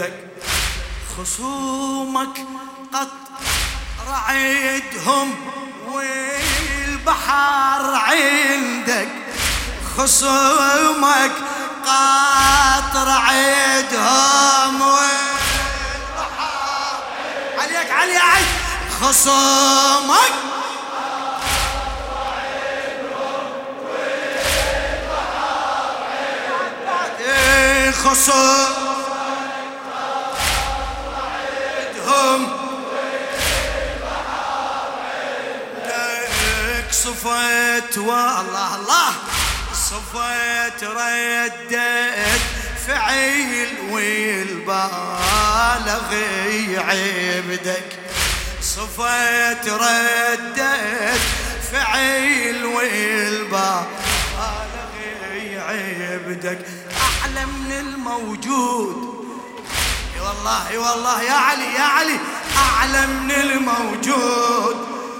ضدك خصومك قد رعيدهم والبحر عندك خصومك قاطر عيدهم عليك علي عيد خصومك خصومك صفيت والله الله. صفيت ردت فعيل والبالغ يعبدك صفيت ردت فعيل والبالغ يعبدك أعلى من الموجود اي والله اي والله يا علي يا علي أعلى من الموجود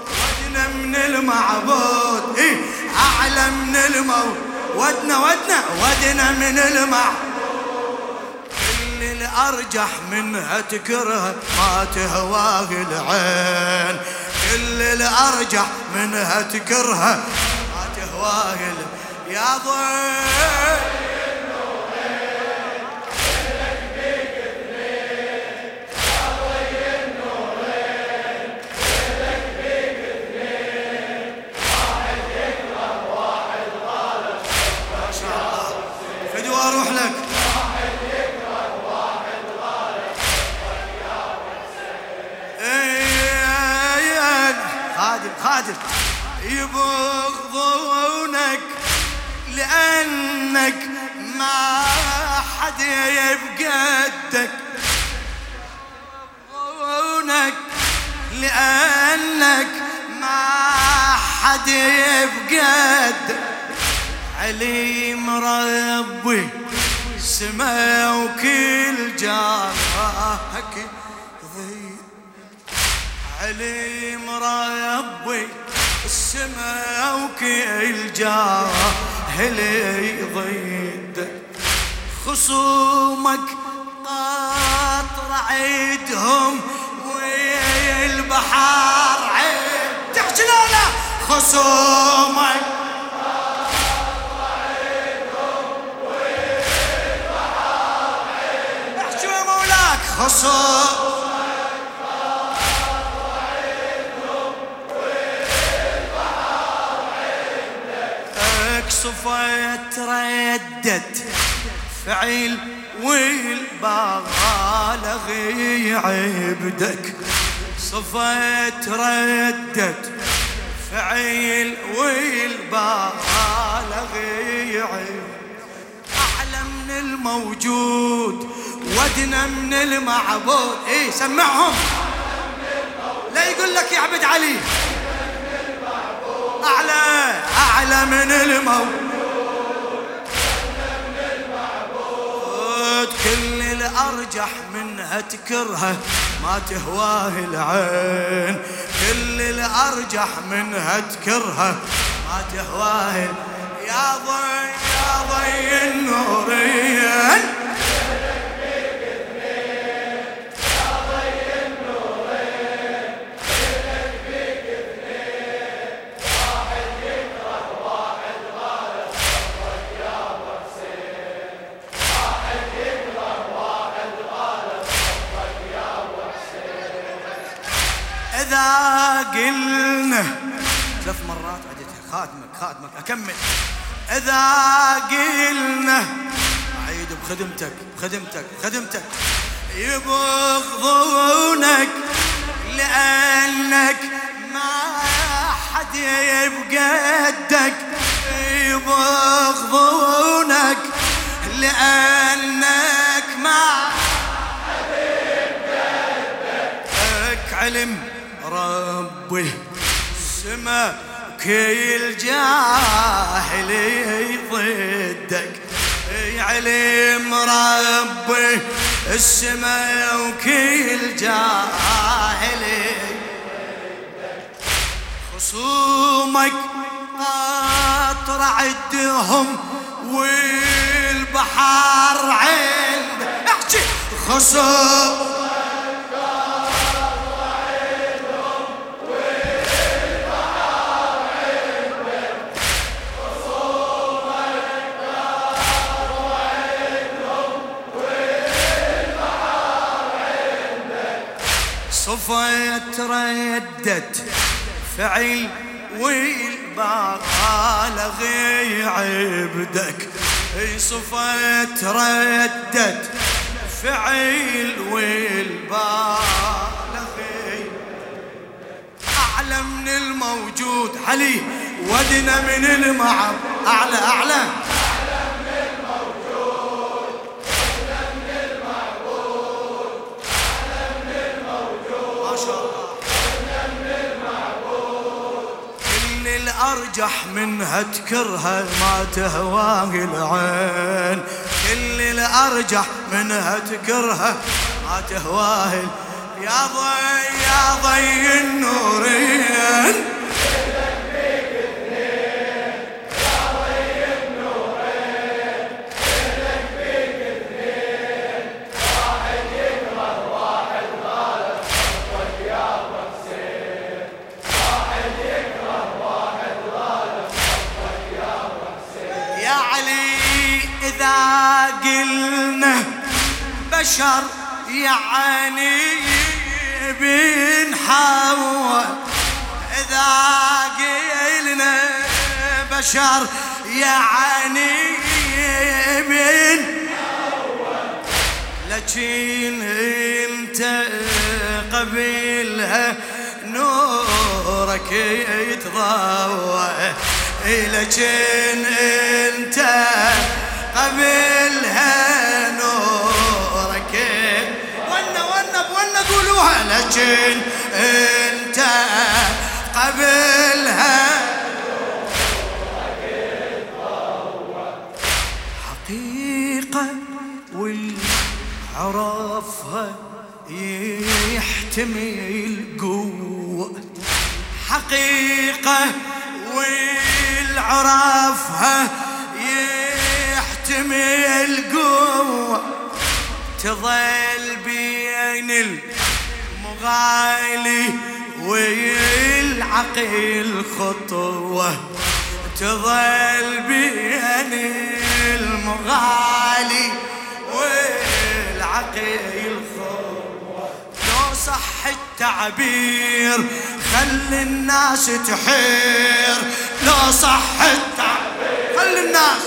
ودنا من المعبود إيه أعلى من الموجود ودنا ودنا ودنا من المع كل الأرجح منها تكره ما تهواه العين. كل الأرجح منها تكره ما تهواه يا ضيف خادم يبغضونك لأنك ما حد يبقدك. يبغضونك لأنك ما حد يبقدك عليم ربي سما وكل جارك عليم ربي السما وكل جاهل ضد خصومك قاطر عيدهم والبحر عيد. تحكي لا خصومك خصومك صفيت ردت فعيل والبالغ يعبدك صفيت ردت فعيل والبالغ يعبدك أعلى من الموجود ودنا من المعبود. اي سمعهم. لا يقول لك يعبد علي. أعلى أعلى من الموت. كل الأرجح منها تكرهه ما تهواه العين. كل الأرجح منها تكرهه ما تهواه يا ضي يا ضي النورين قلنا ثلاث مرات عدتها. خادمك خادمك. أكمل. إذا قلنا أعيد بخدمتك بخدمتك بخدمتك يبغضونك لأنك ما حد بقدك يبغضونك لأنك ربي السما كل جاهل ضدك. يعلم ربي السما وكل جاهل خصومك قاطر عدهم والبحر عند. احكي. خصومك صفة تردد فعل عبدك صفة تردد فعل والبالغ أعلى من الموجود علي ودنا من المعب. أعلى أعلى. الأرجح منها تكرها ما تهواه العين. كل الأرجح منها تكرها ما تهواه يا ضي يا ضي النورين. بشر يعني بن حواء إذا قلنا بشر يعني بن لكن انت قبلها نورك يتضوى لكن انت قبلها قولوها لكن أنت قبلها. حقيقة والعرفها يحتمل قوة حقيقة والعرفها يحتمل قوة تظل بين المغالي والعقيل خطوة تظل بين المغالي والعقيل خطوة لو صح التعبير خلي الناس تحير. لو صح التعبير خلي الناس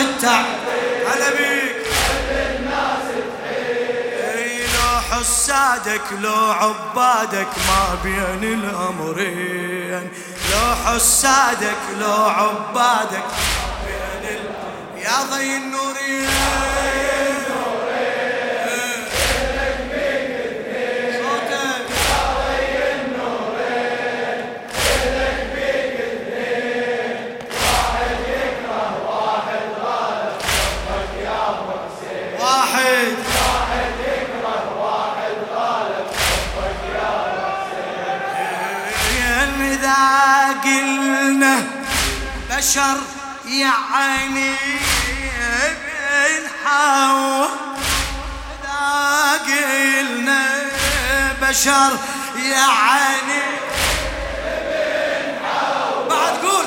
انت هلا بيك. لو حسادك لو عبادك ما بين الأمرين. لو حسادك لو عبادك ما بين يا ضي النورين بشر يعني بن حواء إذا قلنا بشر يعني بن حواء بعد قول.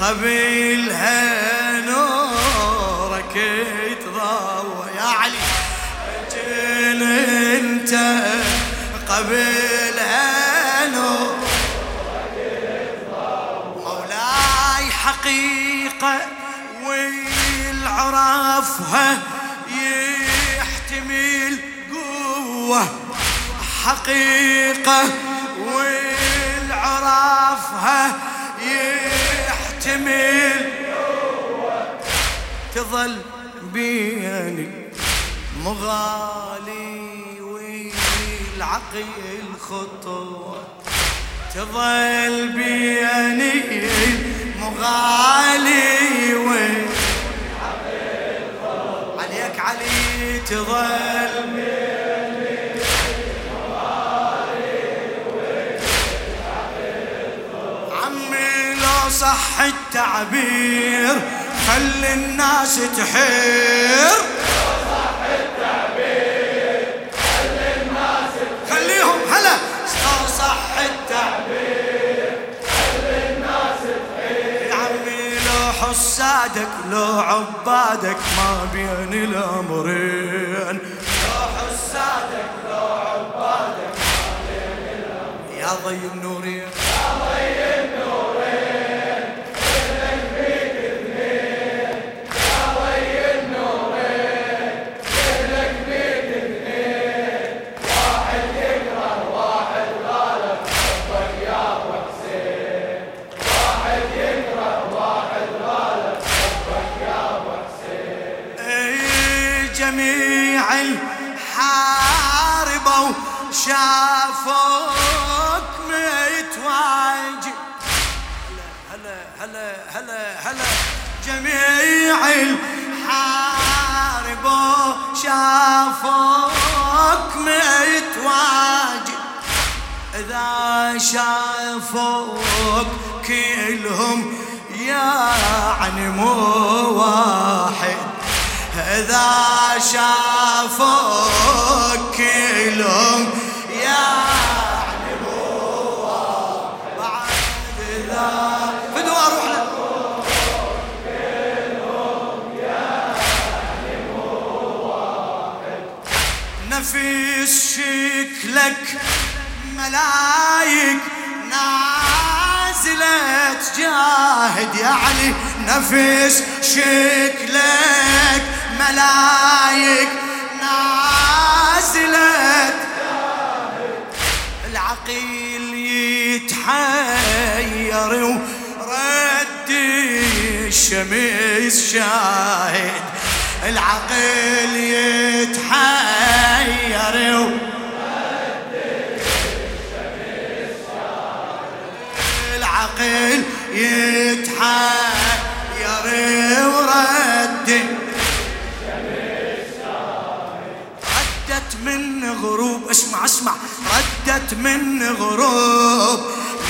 انت قبلها نور؟ مولاي حقيقة والعرفها يحتمل قوة. حقيقة والعرفها يحتمل تظل بيني مغالي. والعقل خطوة. تظل بيني مغالي وين؟ عليك علي تظل بيني عمي لو صح التعبير خلي الناس تحير. حسادك لو عبادك ما بين الأمرين. لو حسادك لو عبادك ما بين الأمرين. يا ضي النورين. شافوك متواجد. هلا هلا هلا هلا جميع الحاربوا شافوك متواجد. إذا شافوك كلهم يعني مو واحد. إذا شافوك كلهم نفس شكلك ملايك نازلة جاهد يا علي نفس شكلك ملايك نازلة العقيل يتحير ورد الشمس شاهد العقل يتحير العقل يتحير ورد. ردت من غروب اسمع اسمع. ردت من غروب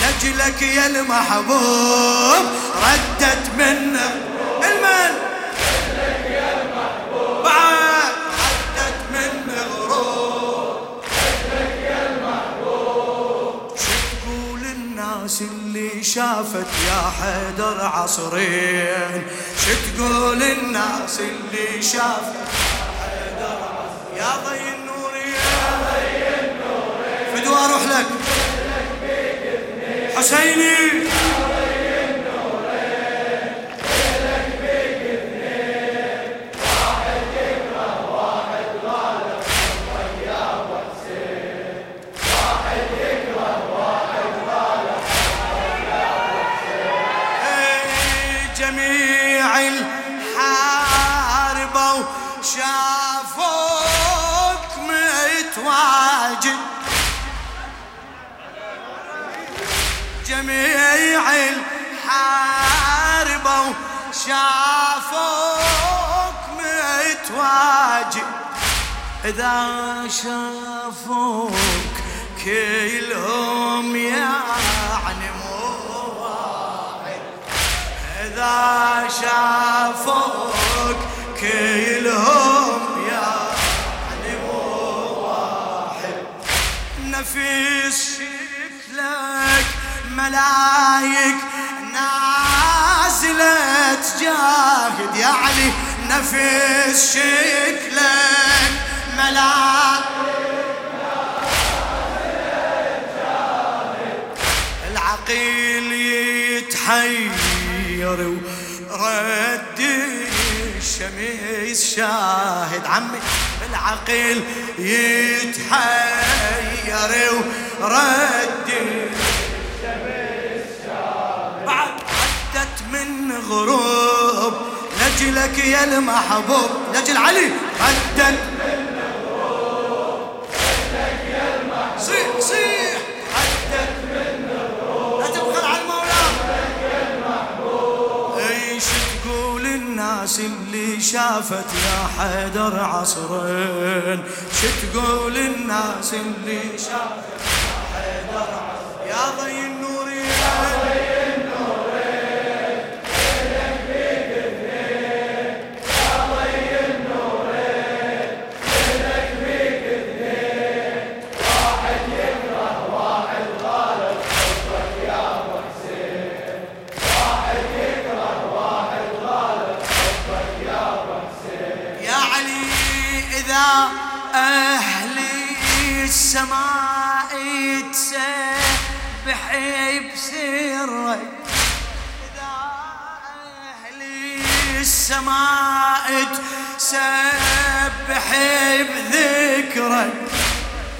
لجلك يا المحبوب. ردت من المن بعد ردت من غروب شو تقول الناس اللي شافت يا حيدر عصرين. شو تقول الناس اللي شافت يا ضي النور يا ضي النور فدوا أروح لك. حسيني. إذا شافوك كلهم يعني مو واحد إذا شافوك كلهم يعني مو واحد نفس شكلك ملايك ناس زلت جاهد يا علي نفس شكلك ملاك العقيل يتحير ورد الشمس شاهد عمي. العقيل يتحير ورد بعد عدت من غروب. لجلك يا المحبوب. لجل علي عدت الناس اللي شافت يا حيدر عصرين. شو تقول الناس اللي شافت يا حيدر عصرين؟ يا ضي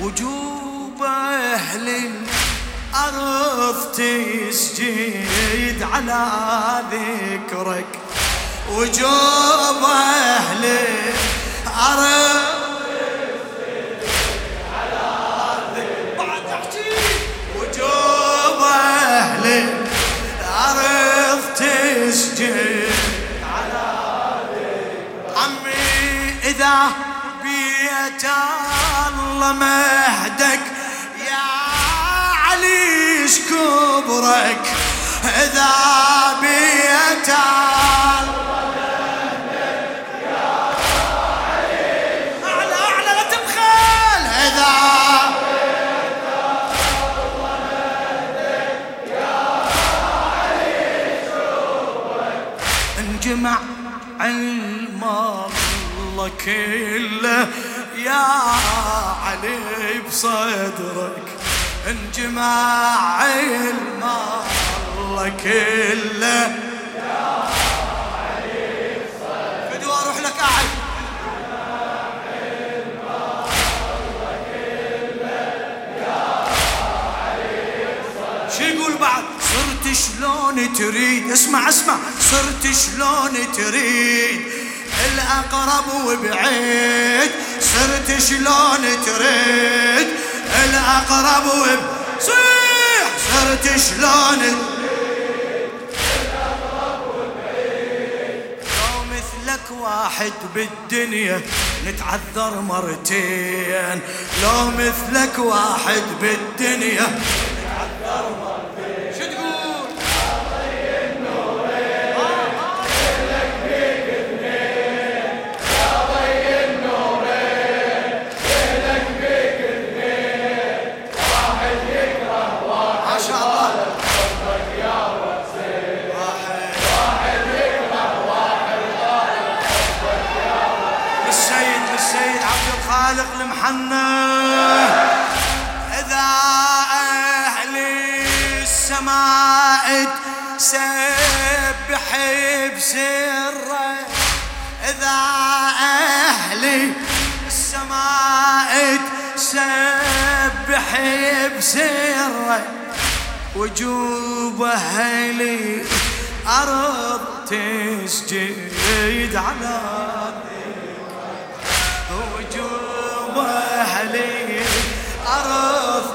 وجوب أهل الأرض تسجد على ذكرك. وجوب أهل الأرض عمي إذا بيت الله مهدك. يا علي إيش كبرك إذا بيت الله أعلى أعلى لا تبخل. إذا انجمع علم الله كله. يا علي بصدرك انجمع علم الله كله. يا فدوى أروح لك صرت شلون تريد؟ اسمع اسمع. صرت شلون تريد؟ الأقرب وبعيد. صرت شلون تريد؟ الأقرب وب صيح! صرت شلون لو مثلك واحد بالدنيا نتعذر مرتين. لو مثلك واحد بالدنيا شو بسره إذا أهل السماء سبح بسره وجوب أهل أرض تسجد على وجوب أهل أرض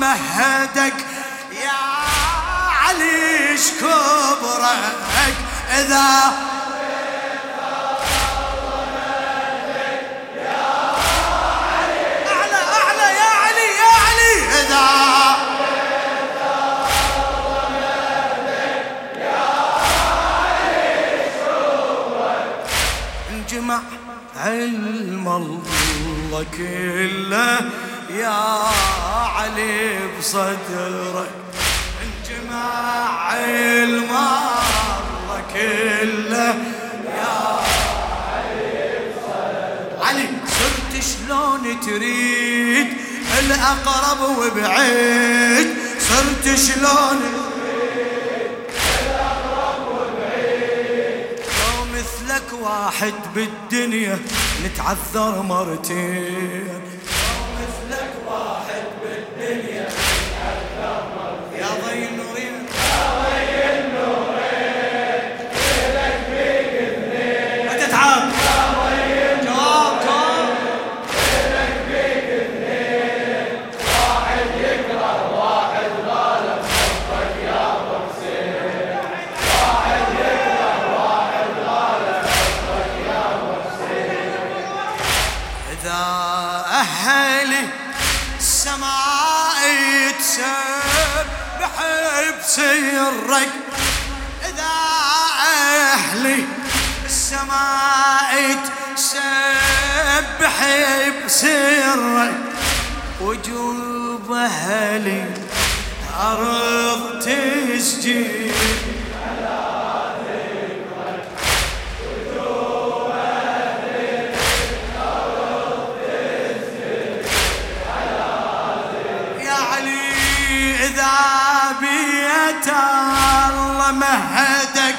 مهدك. يا علي إيش كبرك؟ إذا أعلى يا علي يا علي إذا انجمع علم الله كله. يا علي بصدرك علي صرت شلون تريد الأقرب وبعيد؟ صرت شلون لو مثلك واحد بالدنيا نتعذر مرتين. مهدك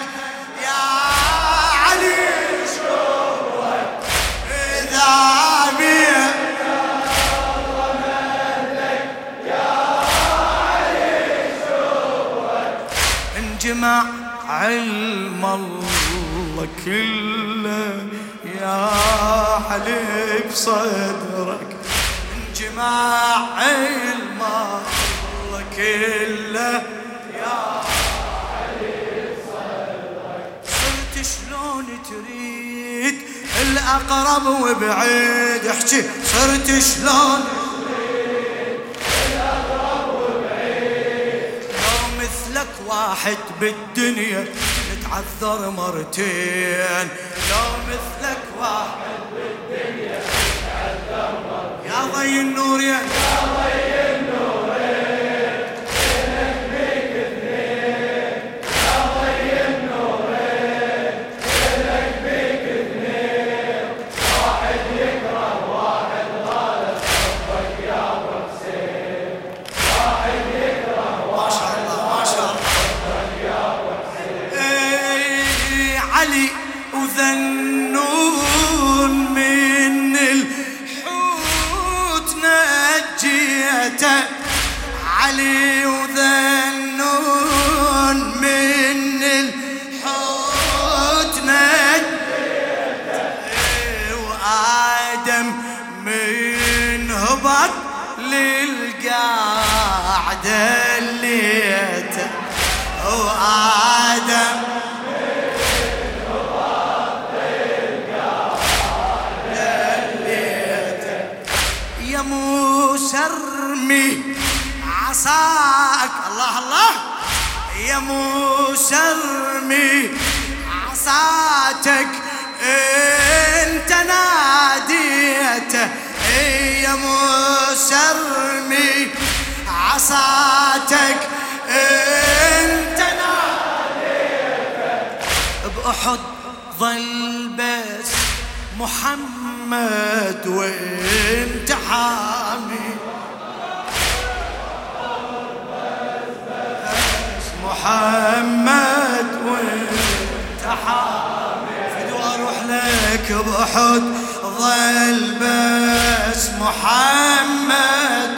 يا علي. شوفك إذا بيه انجمع علم الله كله يا علي بصدرك انجمع علم الله كله يا تريد الأقرب وبعيد احكي صرت شلون؟ لو مثلك واحد بالدنيا نتعذر مرتين لو مثلك واحد بالدنيا نتعذر مرتين. يا ضي النور يا ضي عصاتك انت بأحد ظل بس محمد وانت حامي. محمد وانت حامي. فدو أروح لك بأحد ظل بس محمد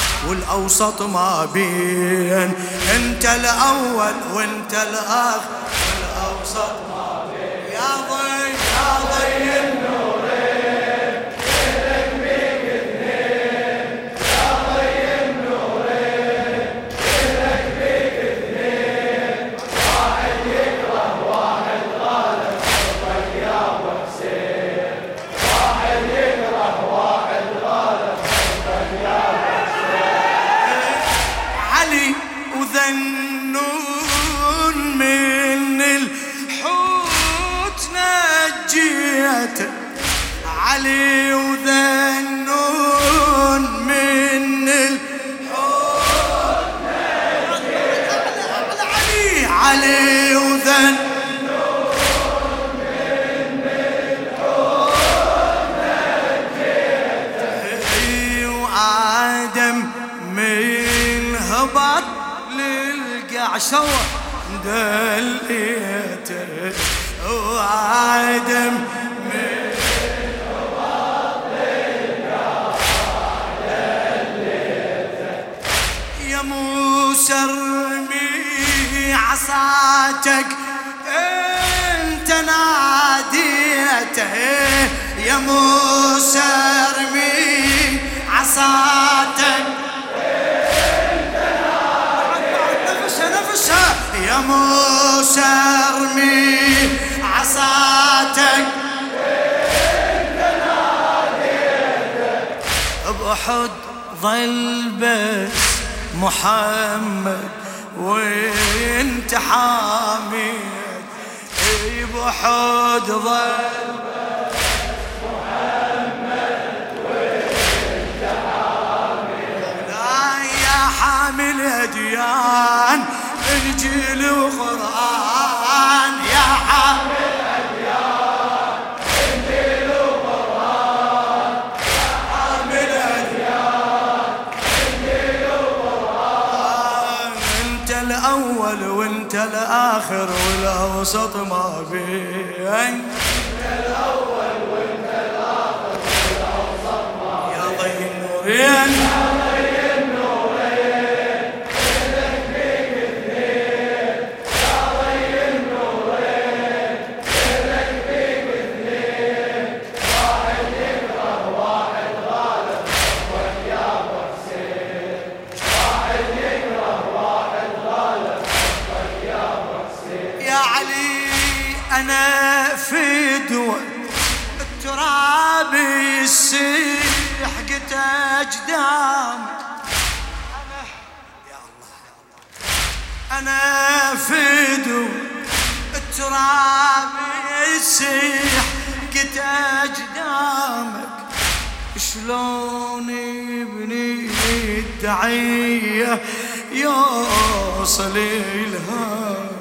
والأوسط ما بين انت الأول وانت الآخر. والأوسط ارمي عصاتك انت ناديته يا موسى ارمي عصاتك نفسها نفسها يا موسى ارمي عصاتك بأحد ظل بس محمد وانت حاميت اي بأحد ظل حامل اديان انجيل وقرآن. وانت الآخر والأوسط ما بين. انت الأول وانت الآخر والاوسط ما بين يا ضي النورين يسيح قد أجدام. يا الله أنا فدوة التراب يسيح قد أجدامك. شلون يبني الدعية يوصل إلهامك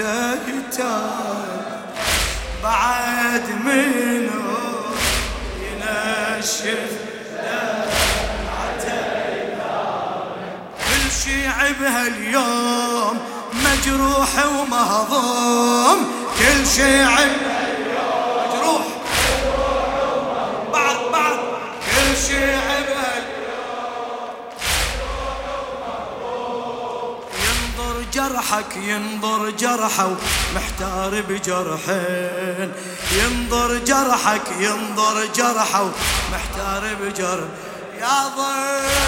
يتاب بعد منهم ينشف كل شي بهاليوم مجروح ومهضوم. كل شي جرحك ينظر جرحه محتار بجرحين. ينظر جرحك ينظر جرحه محتار بجرح. يا ضي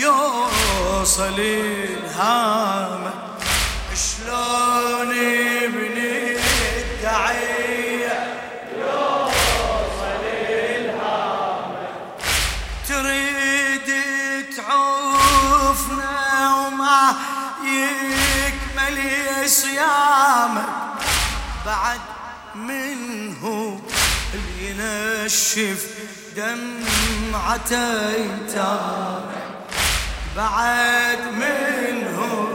يوصل الهامه شلون يبني الدعية يوصل الهامة تريد تعوفنا وما يكمل صيام ايتامك بعد منه اللي ينشف دمعة إيتامك. بعد منه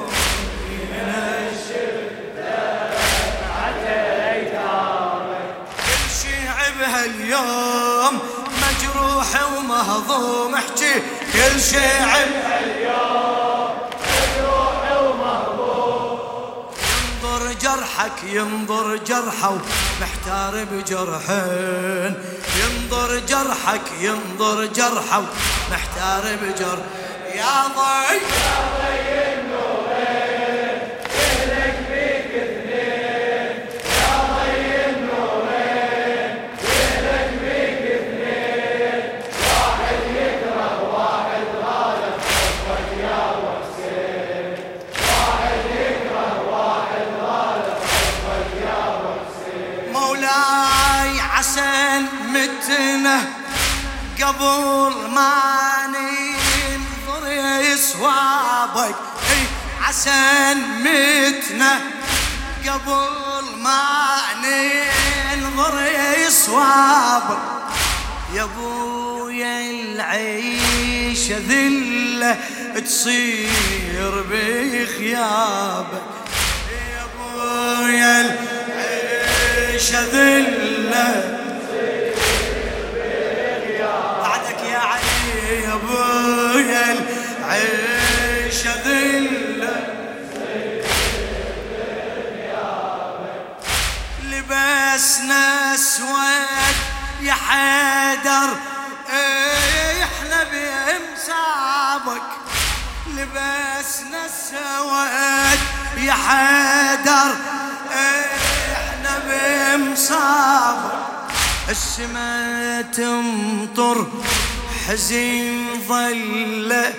ينشف دمعة ايتامك كل شي بهاليوم مجروح ومهضوم احكي كل شي بهاليوم. مجروح ومهضوم ينظر جرحك ينظر جرحه محتار بجرحين. ينظر جرحك ينظر جرحه محتار بجرح يا ضي قبل ما صوابك إي عسى متنا. قبل ما ننظر صوابك يا أبويا العيشة ذلة تصير بخيابك. يا أبويا العيشة ذلة لبسنا اسود يا حيدر. إحنا بامسابك لبسنا اسود يا حيدر. إحنا بامسابك السما تمطر حزين ظلت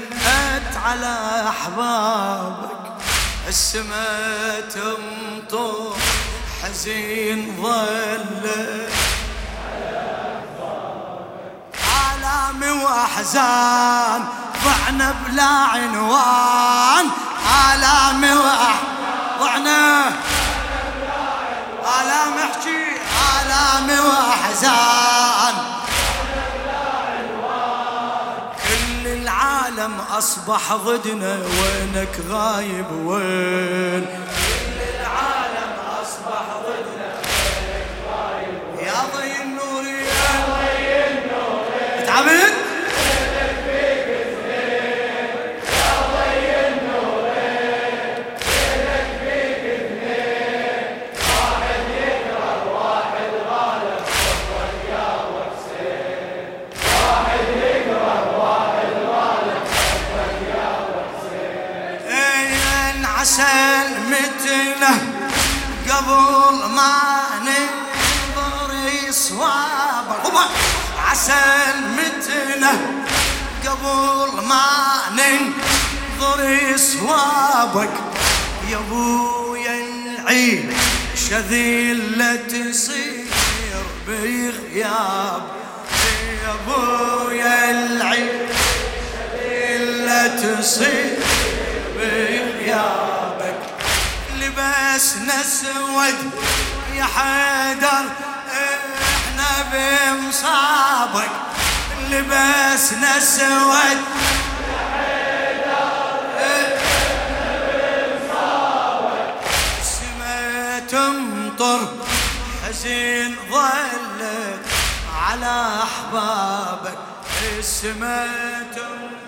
على أحبابك. السما تمطر. حزين ظلت. آلام وأحزان ضعنا بلا عنوان. آلام وأحزان ضعنا. آلام أحكي آلام وأحزان. العالم أصبح ضدنا وينك غايب وين؟ النور تعبت سلمتنا قبل ما ننظر صوابك عسلمتنا قبل ما ننظر صوابك يا أبويا العيد شذيلة تصير بغياب يا أبويا العيد شذيلة تصير بغياب لبسنا اسود يا حيدر بمصابك لبسنا السما تمطر حزين ظلت على أحبابك. السما تمطر